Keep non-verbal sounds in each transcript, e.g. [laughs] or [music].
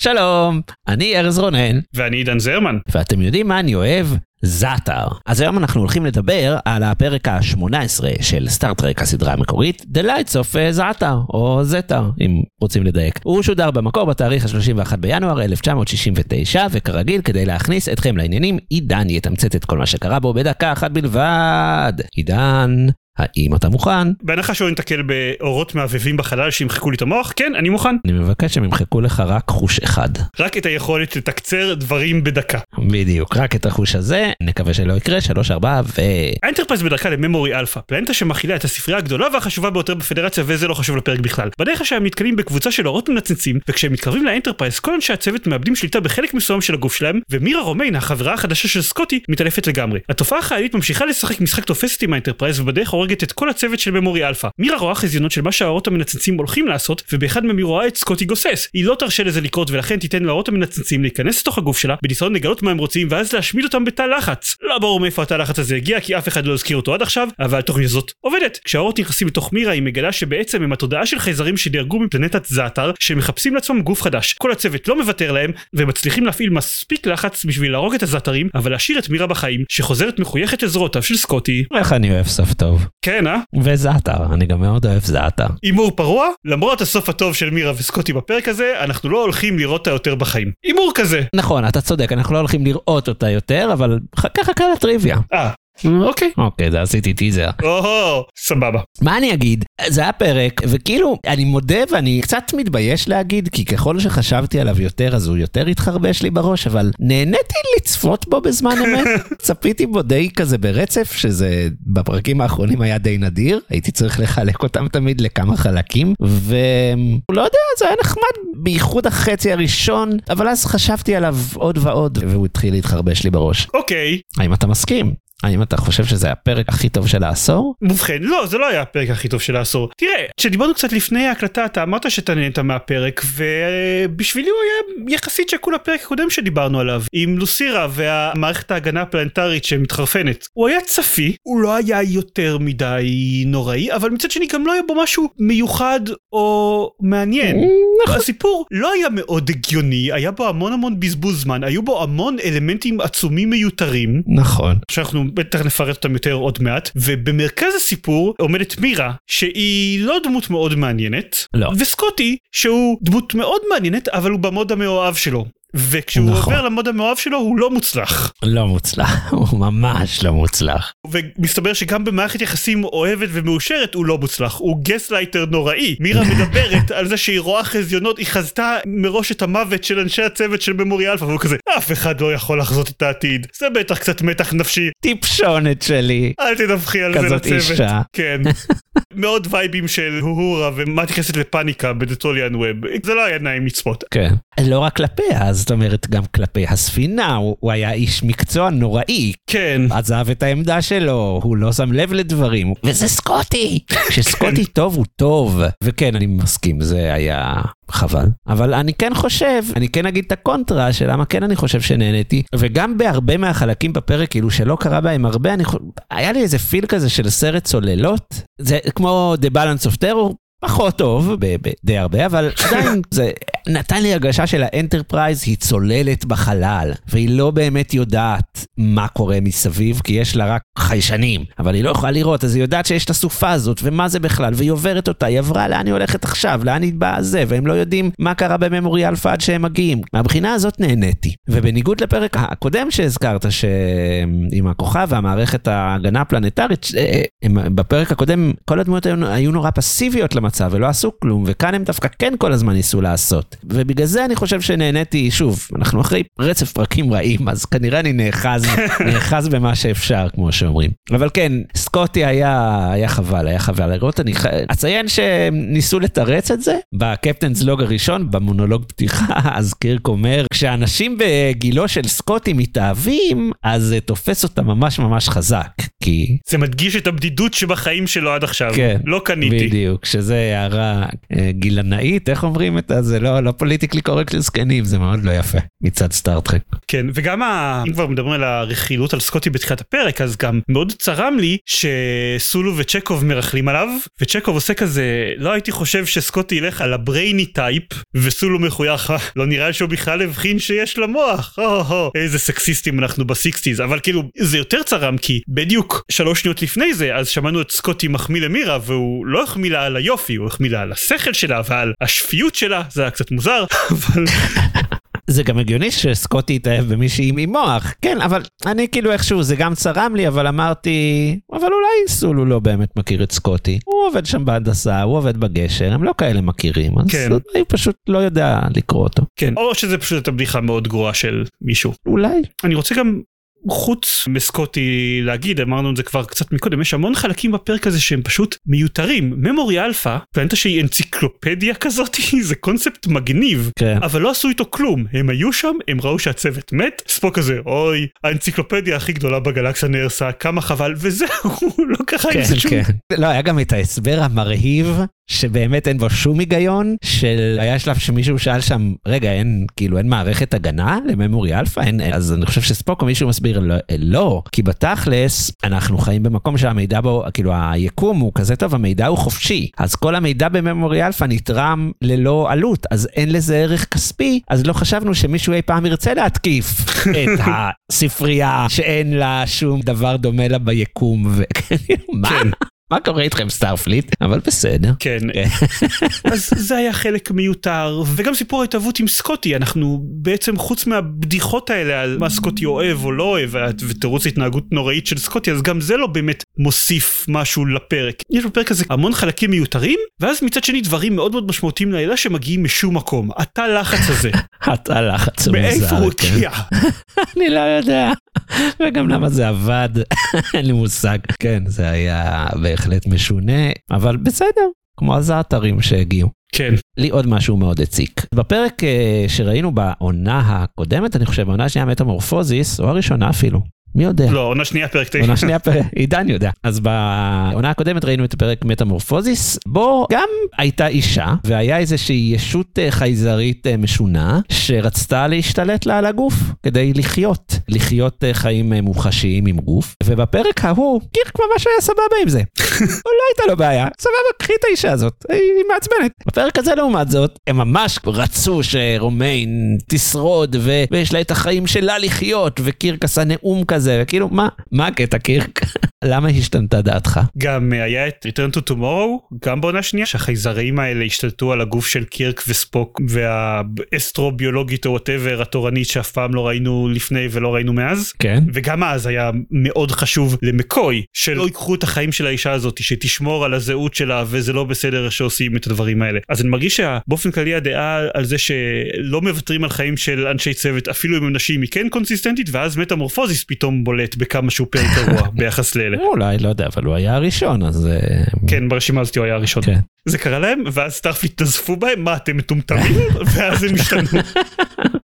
שלום, אני ארז רונן, ואני עידן זרמן. ואתם יודעים מה אני אוהב? זאטר. אז היום אנחנו הולכים לדבר על הפרק ה-18 של סטארט-טרק הסדרה המקורית, The Lights of זאטר, או זטר, אם רוצים לדייק. הוא שודר במקור בתאריך ה-31 בינואר 1969, וכרגיל, כדי להכניס אתכם לעניינים, עידן יתמצת את כל מה שקרה בו בדקה אחת בלבד. עידן, האם אתה מוכן? בהנחה שלא ניתקל באורות מעבבים בחלל שימחקו לי את המוח, כן, אני מוכן. אני מבקש שהם ימחקו לך רק חוש אחד. רק את היכולת לתקצר דברים בדקה. בדיוק, רק את החוש הזה, נקווה שלא יקרה, שלוש ארבע ו... האנטרפרייז בדרכה לממורי אלפא, פלנטה שמכילה את הספרייה הגדולה והחשובה ביותר בפדרציה וזה לא חשוב לפרק בכלל. בדרך שהם נתקלים בקבוצה של אורות מנצנצים, וכשהם מתקרבים לאנטרפרייז כל אנשי הצוות מאבדים שליטה בחלק מסוים של הגוף שלהם, ומירה רומיין, החברה החדשה של סקוטי, מתעלפת לגמרי. התופעה החללית ממשיכה לשחק משחק תופסת עם האנטרפרייז ובדרך הורגת את כל הצוות של ממורי אלפא. מירה רואה חזיונות של מה שהאורות המנצנצים הולכים לעשות, ובאחד מהם היא רואה את סקוטי גוסס. היא לא תרשה לזה לקרות ולכן תיתן לאורות המנצנצים להיכנס לתוך הגוף שלה, בניסיון לגלות מה הם רוצים ואז להשמיד אותם בתא לחץ. לא ברור מאיפה התא לחץ הזה הגיע כי אף אחד לא הזכיר אותו עד עכשיו, אבל התוכנית הזאת עובדת. כשהאורות נכנסים לתוך מירה היא מגלה שבעצם הם התודעה של חייזרים שדרגו מפלנטת זאטר, שמחפשים לעצמם גוף חדש. כל הצוות לא מוותר להם, ומצליחים להפעיל מספיק לחץ בשביל להרוג את הזאטרים, אבל להשאיר את מירה בחיים, שחוזרת מחויכת לזרועותיו של סקוטי. איך אני אוהב סוף טוב. כן, אה? וזאטר, אני גם מאוד אוהב זאטר. הימור פרוע? למרות הסוף הטוב של מירה וסקוטי בפרק הזה, אנחנו לא הולכים לראות אותה יותר בחיים. הימור כזה. נכון, אתה צודק, אנחנו לא הולכים לראות אותה יותר, אבל ככה קל הטריוויה. אה, אוקיי. אוקיי, זה עשיתי טיזר. או-הו, סבבה. מה אני אגיד? זה היה פרק, וכאילו, אני מודה ואני קצת מתבייש להגיד, כי ככל שחשבתי עליו יותר, אז הוא יותר התחרבש לי בראש, אבל נהניתי לצפות בו בזמן אמת. [laughs] צפיתי בו די כזה ברצף, שזה בפרקים האחרונים היה די נדיר, הייתי צריך לחלק אותם תמיד לכמה חלקים, ולא יודע, זה היה נחמד, בייחוד החצי הראשון, אבל אז חשבתי עליו עוד ועוד, והוא התחיל להתחרבש לי בראש. אוקיי. האם אתה מסכים? האם אתה חושב שזה הפרק הכי טוב של העשור? ובכן, לא, זה לא היה הפרק הכי טוב של העשור. תראה, כשדיברנו קצת לפני ההקלטה, אתה אמרת שאתה נהנית מהפרק, ובשבילי הוא היה יחסית שקול הפרק הקודם שדיברנו עליו, עם לוסירה והמערכת ההגנה הפלנטרית שמתחרפנת. הוא היה צפי, הוא לא היה יותר מדי נוראי, אבל מצד שני גם לא היה בו משהו מיוחד או מעניין. נכון. הסיפור לא היה מאוד הגיוני, היה בו המון המון בזבוז זמן, היו בו המון אלמנטים עצומים מיותרים. נכון. שאנחנו בטח נפרט אותם יותר עוד מעט ובמרכז הסיפור עומדת מירה שהיא לא דמות מאוד מעניינת לא. וסקוטי שהוא דמות מאוד מעניינת אבל הוא במוד המאוהב שלו וכשהוא נכון. עובר למוד המאוהב שלו הוא לא מוצלח לא מוצלח, [laughs] הוא ממש לא מוצלח. ומסתבר שגם במערכת יחסים אוהבת ומאושרת הוא לא מוצלח הוא gaslighter נוראי מירה [laughs] מדברת על זה שהיא רואה חזיונות היא חזתה מראש את המוות של אנשי הצוות של ממורי אלפא והוא כזה אף אחד לא יכול לחזות את העתיד זה בטח קצת מתח נפשי טיפשונת שלי. אל תדווחי על זה כזאת לצוות. אישה. כן. [laughs] מאוד וייבים של הוהורה ומה נכנסת לפאניקה בדטוליאן ווב. זה לא היה נעים לצפות. כן. לא רק כלפיה, זאת אומרת גם כלפי הספינה, הוא, הוא היה איש מקצוע נוראי. כן. עזב את העמדה שלו, הוא לא שם לב לדברים, וזה סקוטי! כשסקוטי [laughs] טוב הוא טוב. וכן, אני מסכים, זה היה חבל. אבל אני כן חושב, אני כן אגיד את הקונטרה של למה כן אני חושב שנהניתי, וגם בהרבה מהחלקים בפרק, כאילו שלא קרה בהם הרבה, אני חושב, היה לי איזה feel כזה של סרט צוללות, זה כמו The Balance of Terror. פחות טוב, ב- ב- די הרבה, אבל עדיין [laughs] זה נתן לי הרגשה של האנטרפרייז היא צוללת בחלל, והיא לא באמת יודעת מה קורה מסביב, כי יש לה רק חיישנים, אבל היא לא יכולה לראות, אז היא יודעת שיש את הסופה הזאת, ומה זה בכלל, והיא עוברת אותה, היא עברה לאן היא הולכת עכשיו, לאן היא באה זה, והם לא יודעים מה קרה בממורי אלפא עד שהם מגיעים. מהבחינה הזאת נהניתי. ובניגוד לפרק הקודם שהזכרת, שעם הכוכב והמערכת ההגנה הפלנטרית, אה, הם- בפרק הקודם כל הדמויות היו, היו נורא פסיביות למצב ולא עשו כלום, וכאן הם דווקא כן כל הזמן ניסו לעשות. ובגלל זה אני חושב שנהניתי, שוב, אנחנו אחרי רצף פרקים רעים, אז כנראה אני נאחז, [laughs] נאחז במה שאפשר, כמו שאומרים. אבל כן, סקוטי היה, היה חבל, היה חבל לראות. אני ח... אציין שניסו לתרץ את זה ב captain's log הראשון, במונולוג פתיחה, [laughs] אז קירק אומר, כשאנשים בגילו של סקוטי מתאהבים, אז זה תופס אותם ממש ממש חזק, כי... זה מדגיש את הבדידות שבחיים שלו עד עכשיו. כן, לא קניתי. בדיוק, שזה הערה אה, גילנית, איך אומרים את זה? לא, לא politically correct של זקנים, זה מאוד לא יפה מצד סטאר טרק. כן, וגם ה... אם כבר מדברים על הרכילות על סקוטי בתחילת הפרק, אז גם מאוד צרם לי שסולו וצ'קוב מרכלים עליו, וצ'קוב עושה כזה, לא הייתי חושב שסקוטי ילך על ה brainy type, וסולו מחוייך, "אה, [laughs] לא נראה שהוא בכלל הבחין שיש לה מוח, הו הו, איזה סקסיסטים אנחנו ב sixties, אבל כאילו, זה יותר צרם, כי בדיוק שלוש שניות לפני זה, אז שמענו את סקוטי מחמיא למירה, והוא לא החמיא לה על היופי, הוא החמיא לה על השכל שלה ועל השפיות שלה, זה היה קצת מוזר, [laughs] אבל... זה גם הגיוני שסקוטי יתאהב במישהי עם מוח, כן, אבל אני כאילו איכשהו, זה גם צרם לי, אבל אמרתי, אבל אולי סולו לא באמת מכיר את סקוטי. הוא עובד שם בהנדסה, הוא עובד בגשר, הם לא כאלה מכירים, אז כן. אולי פשוט לא יודע לקרוא אותו. כן, או שזה פשוט הייתה בדיחה מאוד גרועה של מישהו. אולי. אני רוצה גם חוץ מסקוטי להגיד אמרנו את זה כבר קצת מקודם יש המון חלקים בפרק הזה שהם פשוט מיותרים ממורי אלפא פלנטה שהיא אנציקלופדיה כזאת [laughs] זה קונספט מגניב כן. אבל לא עשו איתו כלום הם היו שם הם ראו שהצוות מת ספוק כזה אוי האנציקלופדיה הכי גדולה בגלקסיה נהרסה כמה חבל [laughs] וזהו לא ככה עם כן, זה שום כן. לא, היה גם את ההסבר המרהיב, שבאמת אין בו שום היגיון, של היה שלב שמישהו שאל שם, רגע, אין, כאילו, אין מערכת הגנה לממורי אלפא? אין, אין. אז אני חושב שספוק או מישהו מסביר, לא, אה, לא, כי בתכלס, אנחנו חיים במקום שהמידע בו, כאילו, היקום הוא כזה טוב, המידע הוא חופשי. אז כל המידע בממורי אלפא נתרם ללא עלות, אז אין לזה ערך כספי, אז לא חשבנו שמישהו אי פעם ירצה להתקיף [laughs] את הספרייה שאין לה שום דבר דומה לה ביקום, וכאילו, [laughs] מה? כן. מה קורה איתכם סטארפליט? אבל בסדר. כן [laughs] אז זה היה חלק מיותר וגם סיפור ההתאהבות עם סקוטי אנחנו בעצם חוץ מהבדיחות האלה על מה סקוטי אוהב או לא אוהב ותירוץ התנהגות נוראית של סקוטי אז גם זה לא באמת מוסיף משהו לפרק יש בפרק הזה המון חלקים מיותרים ואז מצד שני דברים מאוד מאוד משמעותיים לעלילה שמגיעים משום מקום התא לחץ הזה [laughs] התא לחץ הוא מאיפה הוא כן. הגיע [laughs] אני לא יודע. וגם למה זה עבד, [laughs] אין לי מושג. כן, זה היה בהחלט משונה, אבל בסדר, כמו הזעתרים שהגיעו. כן לי עוד משהו מאוד הציק. בפרק אה, שראינו בעונה הקודמת, אני חושב, העונה השנייה מטמורפוזיס, או הראשונה אפילו, מי יודע? לא עונה שנייה פרק תשע עונה שנייה פרק, [laughs] עידן יודע. אז בעונה הקודמת ראינו את הפרק מטמורפוזיס, בו גם הייתה אישה, והיה איזושהי ישות אה, חייזרית אה, משונה, שרצתה להשתלט לה על הגוף, כדי לחיות, לחיות אה, חיים אה, מוחשיים עם גוף, ובפרק ההוא, קירק ממש היה סבבה עם זה. [laughs] הוא לא הייתה לו בעיה, סבבה, קחי את האישה הזאת, היא מעצבנת. בפרק הזה לעומת זאת, הם ממש רצו שרומיין תשרוד, ו- ויש לה את החיים שלה לחיות, וקירק עשה נאום כזה, וכאילו, מה, מה הקטע קירק? למה השתנתה דעתך? גם אה, היה את Return to Tomorrow, גם בעונה שנייה, שהחייזרים האלה השתלטו על הגוף של קירק וספוק והאסטרוביולוגית או whatever התורנית שאף פעם לא ראינו לפני ולא ראינו מאז. כן. וגם אז היה מאוד חשוב למקוי שלא ייקחו את החיים של האישה הזאת שתשמור על הזהות שלה וזה לא בסדר שעושים את הדברים האלה אז אני מרגיש שבאופן כללי הדעה על זה שלא מוותרים על חיים של אנשי צוות אפילו אם הם נשים היא כן קונסיסטנטית ואז מטמורפוזיס פתאום בולט בכמה שהוא פרק גרוע [laughs] ביחס לאלה. אולי, לא יודע, אבל הוא היה הראשון, אז... אה, כן ברשימה הזאת הוא היה הראשון. כן. זה קרה להם ואז סטארפליט נזפו בהם מה אתם מטומטמים [laughs] ואז הם השתנו.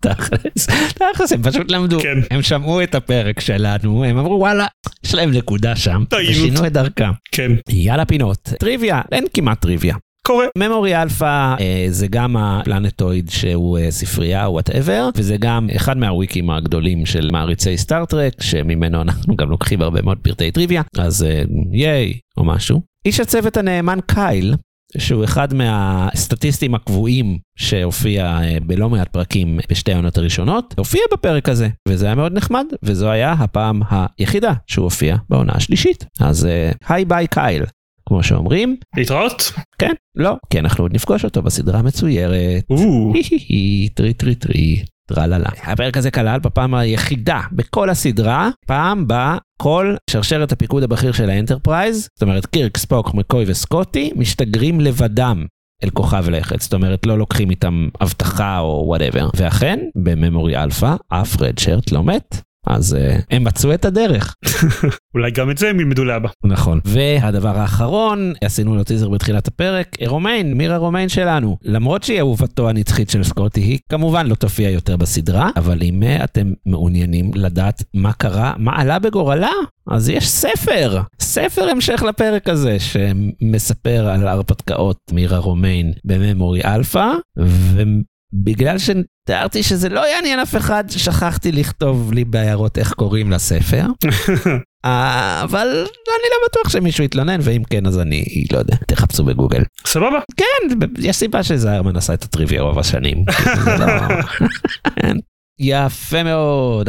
תכלס, תכלס, הם פשוט למדו. כן. הם שמעו את הפרק שלנו, הם אמרו וואלה, יש להם נקודה שם, טעינו. ושינו את דרכם. כן יאללה פינות. טריוויה, אין כמעט טריוויה. קורה. ממורי אלפא אה, זה גם הפלנטואיד שהוא אה, ספרייה whatever, וזה גם אחד מהוויקים הגדולים של מעריצי סטאר טרק, שממנו אנחנו גם לוקחים הרבה מאוד פרטי טריוויה, אז אה, yay או משהו. איש הצוות הנאמן קייל, שהוא אחד מהסטטיסטים הקבועים שהופיע אה, בלא מעט פרקים בשתי העונות הראשונות, הופיע בפרק הזה, וזה היה מאוד נחמד, וזו היה הפעם היחידה שהוא הופיע בעונה השלישית. אז אה, hi bye קייל, כמו שאומרים. להתראות. כן, לא, כי אנחנו עוד נפגוש אותו בסדרה המצוירת. טרי טרי טרי, טרללה. הפרק הזה כלל בפעם היחידה בכל הסדרה, פעם בה כל שרשרת הפיקוד הבכיר של האנטרפרייז, זאת אומרת קירק, ספוק, מקוי וסקוטי, משתגרים לבדם אל כוכב לכת, זאת אומרת לא לוקחים איתם אבטחה או whatever. ואכן, בממורי אלפא, אף redshirt לא מת. אז אה, הם מצאו את הדרך. [laughs] אולי גם את זה הם ילמדו לאבא. נכון. והדבר האחרון, עשינו לו טיזר בתחילת הפרק, רומיין, מירה רומיין שלנו. למרות שהיא אהובתו הנצחית של סקוטי, היא כמובן לא תופיע יותר בסדרה, אבל אם אה, אתם מעוניינים לדעת מה קרה, מה עלה בגורלה, אז יש ספר, ספר המשך לפרק הזה, שמספר על הרפתקאות מירה רומיין בממורי אלפא, בגלל שתיארתי שזה לא יעניין אף אחד, שכחתי לכתוב לי בהערות איך קוראים לספר. [laughs] אבל אני לא בטוח שמישהו יתלונן, ואם כן אז אני לא יודע, תחפשו בגוגל. סבבה. כן, יש סיבה שזיירמן עשה את הטריוויה רוב השנים. [laughs] יפה מאוד,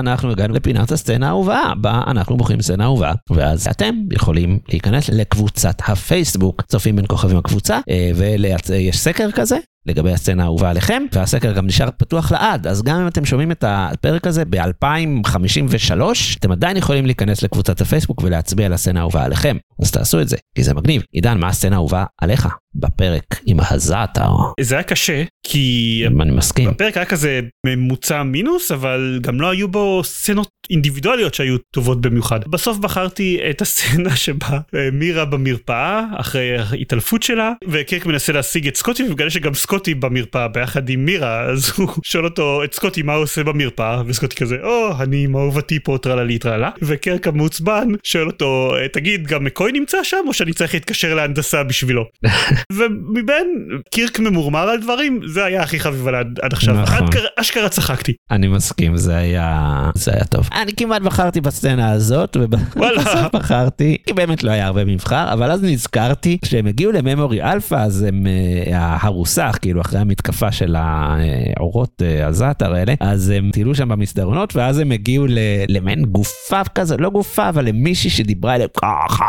אנחנו הגענו לפינת הסצנה האהובה, בה אנחנו בוחרים סצנה אהובה, ואז אתם יכולים להיכנס לקבוצת הפייסבוק, צופים בין כוכבים הקבוצה, ויש סקר כזה, לגבי הסצנה האהובה עליכם, והסקר גם נשאר פתוח לעד, אז גם אם אתם שומעים את הפרק הזה ב-2053, אתם עדיין יכולים להיכנס לקבוצת הפייסבוק ולהצביע על הסצנה האהובה עליכם. אז תעשו את זה, כי זה מגניב. עידן, מה הסצנה האהובה עליך בפרק עם הזעתר? זה היה קשה, כי... אני מסכים. בפרק היה כזה ממוצע מינוס, אבל גם לא היו בו סצנות אינדיבידואליות שהיו טובות במיוחד. בסוף בחרתי את הסצנה [laughs] שבה אה, מירה במרפאה, אחרי ההתעלפות שלה, וקירק מנסה להשיג את סקוטי, ומגלה שגם סקוטי במרפאה ביחד עם מירה, [laughs] אז הוא שואל אותו, את סקוטי, מה הוא עושה במרפאה? וסקוטי כזה, או, oh, אני עם אהובתי פה טרללי טרלה. וקרק המעוצבן שואל אותו, תגיד, גם מקוי נמצא שם, או שאני צריך להתקשר להנדסה בשבילו? [laughs] ומבין קירק ממורמר על דברים, זה היה הכי חביב עד, עד עכשיו. נכון. אשכרה צחקתי. אני מסכים, זה היה, זה היה טוב. אני כמעט בחרתי בסצנה הזאת, ובסוף בחרתי, כי באמת לא היה הרבה מבחר, אבל אז נזכרתי, כשהם הגיעו לממורי אלפא, אז הם, אה, הרוס, כאילו אחרי המתקפה של האורות הזטאר האלה, אז הם טיילו שם במסדרונות, ואז הם הגיעו למעין גופה כזה, לא גופה, אבל למישהי שדיברה אליהם ככה,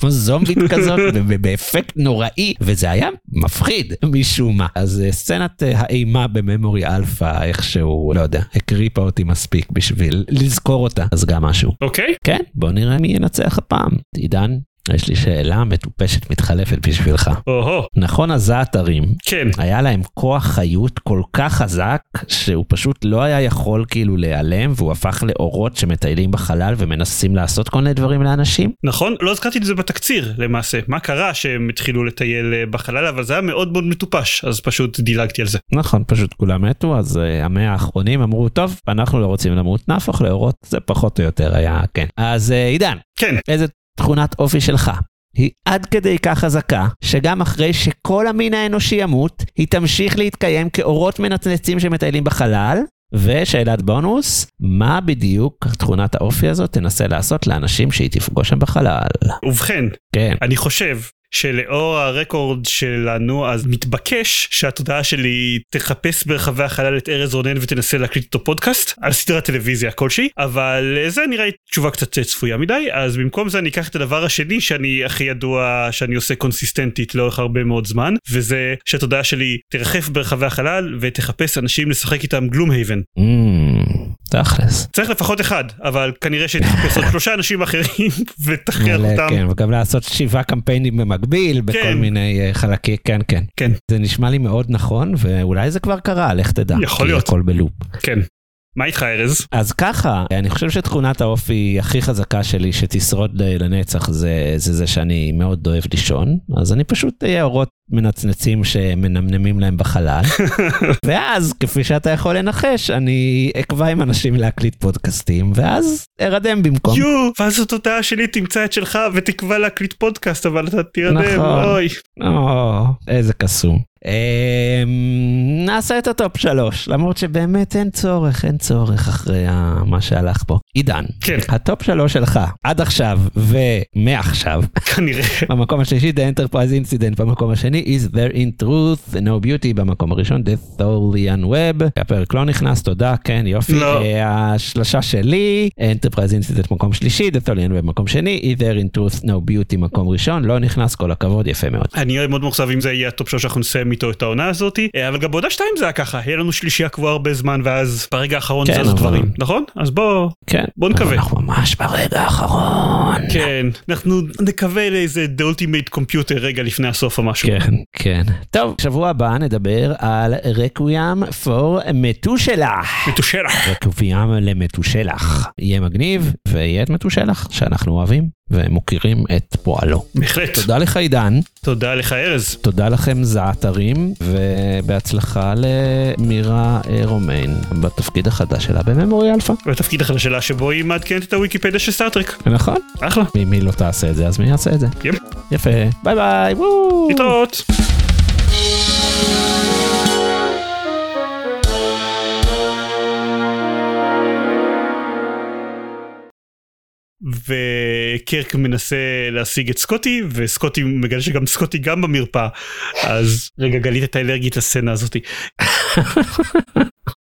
כמו זומבית כזאת, [laughs] באפקט נוראי, וזה היה מפחיד משום מה. אז סצנת האימה ב Memory Alpha, איכשהו, לא יודע, הקריפה אותי. מספיק בשביל לזכור אותה, אז גם משהו. אוקיי. Okay. כן, בוא נראה מי ינצח הפעם. עידן, יש לי שאלה מטופשת מתחלפת בשבילך. או-הו. נכון הזעתרים, כן. היה להם כוח חיות כל כך חזק, שהוא פשוט לא היה יכול כאילו להיעלם, והוא הפך לאורות שמטיילים בחלל ומנסים לעשות כל מיני דברים לאנשים? נכון, לא הזכרתי את זה בתקציר למעשה. מה קרה שהם התחילו לטייל אה, בחלל, אבל זה היה מאוד מאוד מטופש, אז פשוט דילגתי על זה. נכון, פשוט כולם מתו, אז uh, המאה האחרונים אמרו, טוב, אנחנו לא רוצים למות, נהפוך לאורות, זה פחות או יותר היה, כן. אז uh, עידן, כן. איזה תכונת אופי שלך היא עד כדי כך חזקה, שגם אחרי שכל המין האנושי ימות, היא תמשיך להתקיים כאורות מנצנצים שמטיילים בחלל. ושאלת בונוס, מה בדיוק תכונת האופי הזאת תנסה לעשות לאנשים שהיא תפגוש שם בחלל? ובכן, כן. אני חושב שלאור הרקורד שלנו אז מתבקש שהתודעה שלי תחפש ברחבי החלל את ארז רונן ותנסה להקליט אותו פודקאסט על סדרת טלוויזיה כלשהי אבל זה נראה לי תשובה קצת צפויה מדי אז במקום זה אני אקח את הדבר השני שאני הכי ידוע שאני עושה קונסיסטנטית לאורך הרבה מאוד זמן וזה שהתודעה שלי תרחף ברחבי החלל ותחפש אנשים לשחק איתם גלום הייבן. Mm. תכלס. צריך לפחות אחד, אבל כנראה שתחפש עוד שלושה אנשים אחרים [laughs] ותכריח אותם. כן, וגם לעשות שבעה קמפיינים במקביל בכל כן. מיני אה, חלקים, כן, כן. כן. זה נשמע לי מאוד נכון, ואולי זה כבר קרה, לך תדע. יכול להיות. הכל בלופ. כן. מה איתך ארז? אז ככה, אני חושב שתכונת האופי הכי חזקה שלי שתשרוד לנצח זה, זה זה שאני מאוד אוהב לישון, אז אני פשוט אהיה אורות מנצנצים שמנמנמים להם בחלל, [laughs] ואז כפי שאתה יכול לנחש, אני אקבע עם אנשים להקליט פודקאסטים, ואז אירדם במקום. יואו, ואז התודעה שלי תמצא את שלך ותקבע להקליט פודקאסט, אבל אתה תירדם, נכון. אוי. או, איזה קסום. אמ, נעשה את ה top שלוש, למרות שבאמת אין צורך, אין צורך אחרי מה שהלך פה. עידן, כן. ה top שלוש שלך עד עכשיו ומעכשיו, כנראה. [laughs] במקום השלישי The Enterprise Incident, במקום השני Is There in Truth, No Beauty, במקום הראשון The Tholian Web, הפרק לא נכנס, תודה, כן, יופי. לא. השלושה שלי, Enterprise Incident מקום שלישי, The Tholian Web מקום שני, Is There in Truth, No Beauty מקום ראשון, לא נכנס, כל הכבוד, יפה מאוד. אני אהיה מאוד מאוכזב אם זה יהיה ה top שלוש שאנחנו נסיים איתו את העונה הזאתי, אה, אבל גם בעונה 2 זה היה ככה, היה לנו שלישייה קבועה הרבה זמן ואז ברגע האחרון כן, זזו אבל- דברים, נכון? אז בוא, כן. בוא נקווה. אנחנו ממש ברגע האחרון. כן, אנחנו נקווה לאיזה The Ultimate Computer רגע לפני הסוף או משהו. כן, כן. טוב, שבוע הבא נדבר על Requiem for מתושלח. מתושלח. רקוויאם למתושלח. יהיה מגניב, ויהיה את מתושלח, שאנחנו אוהבים ומוקירים את פועלו. בהחלט. תודה לך עידן, תודה לך ארז. תודה לכם זעתרים, ובהצלחה למירה אה, רומיין בתפקיד החדש שלה ב Memory Alpha. בתפקיד החדש שלה שבו היא מעדכנת את הוויקיפדיה של סטארטרק. נכון? אחלה. היא לא תעשה את זה, אז מי יעשה את זה? Yep. יפה. ביי ביי. להתראות. וקרק מנסה להשיג את סקוטי וסקוטי מגלה שגם סקוטי גם במרפאה אז רגע גלית הייתה אלרגית לסצנה הזאתי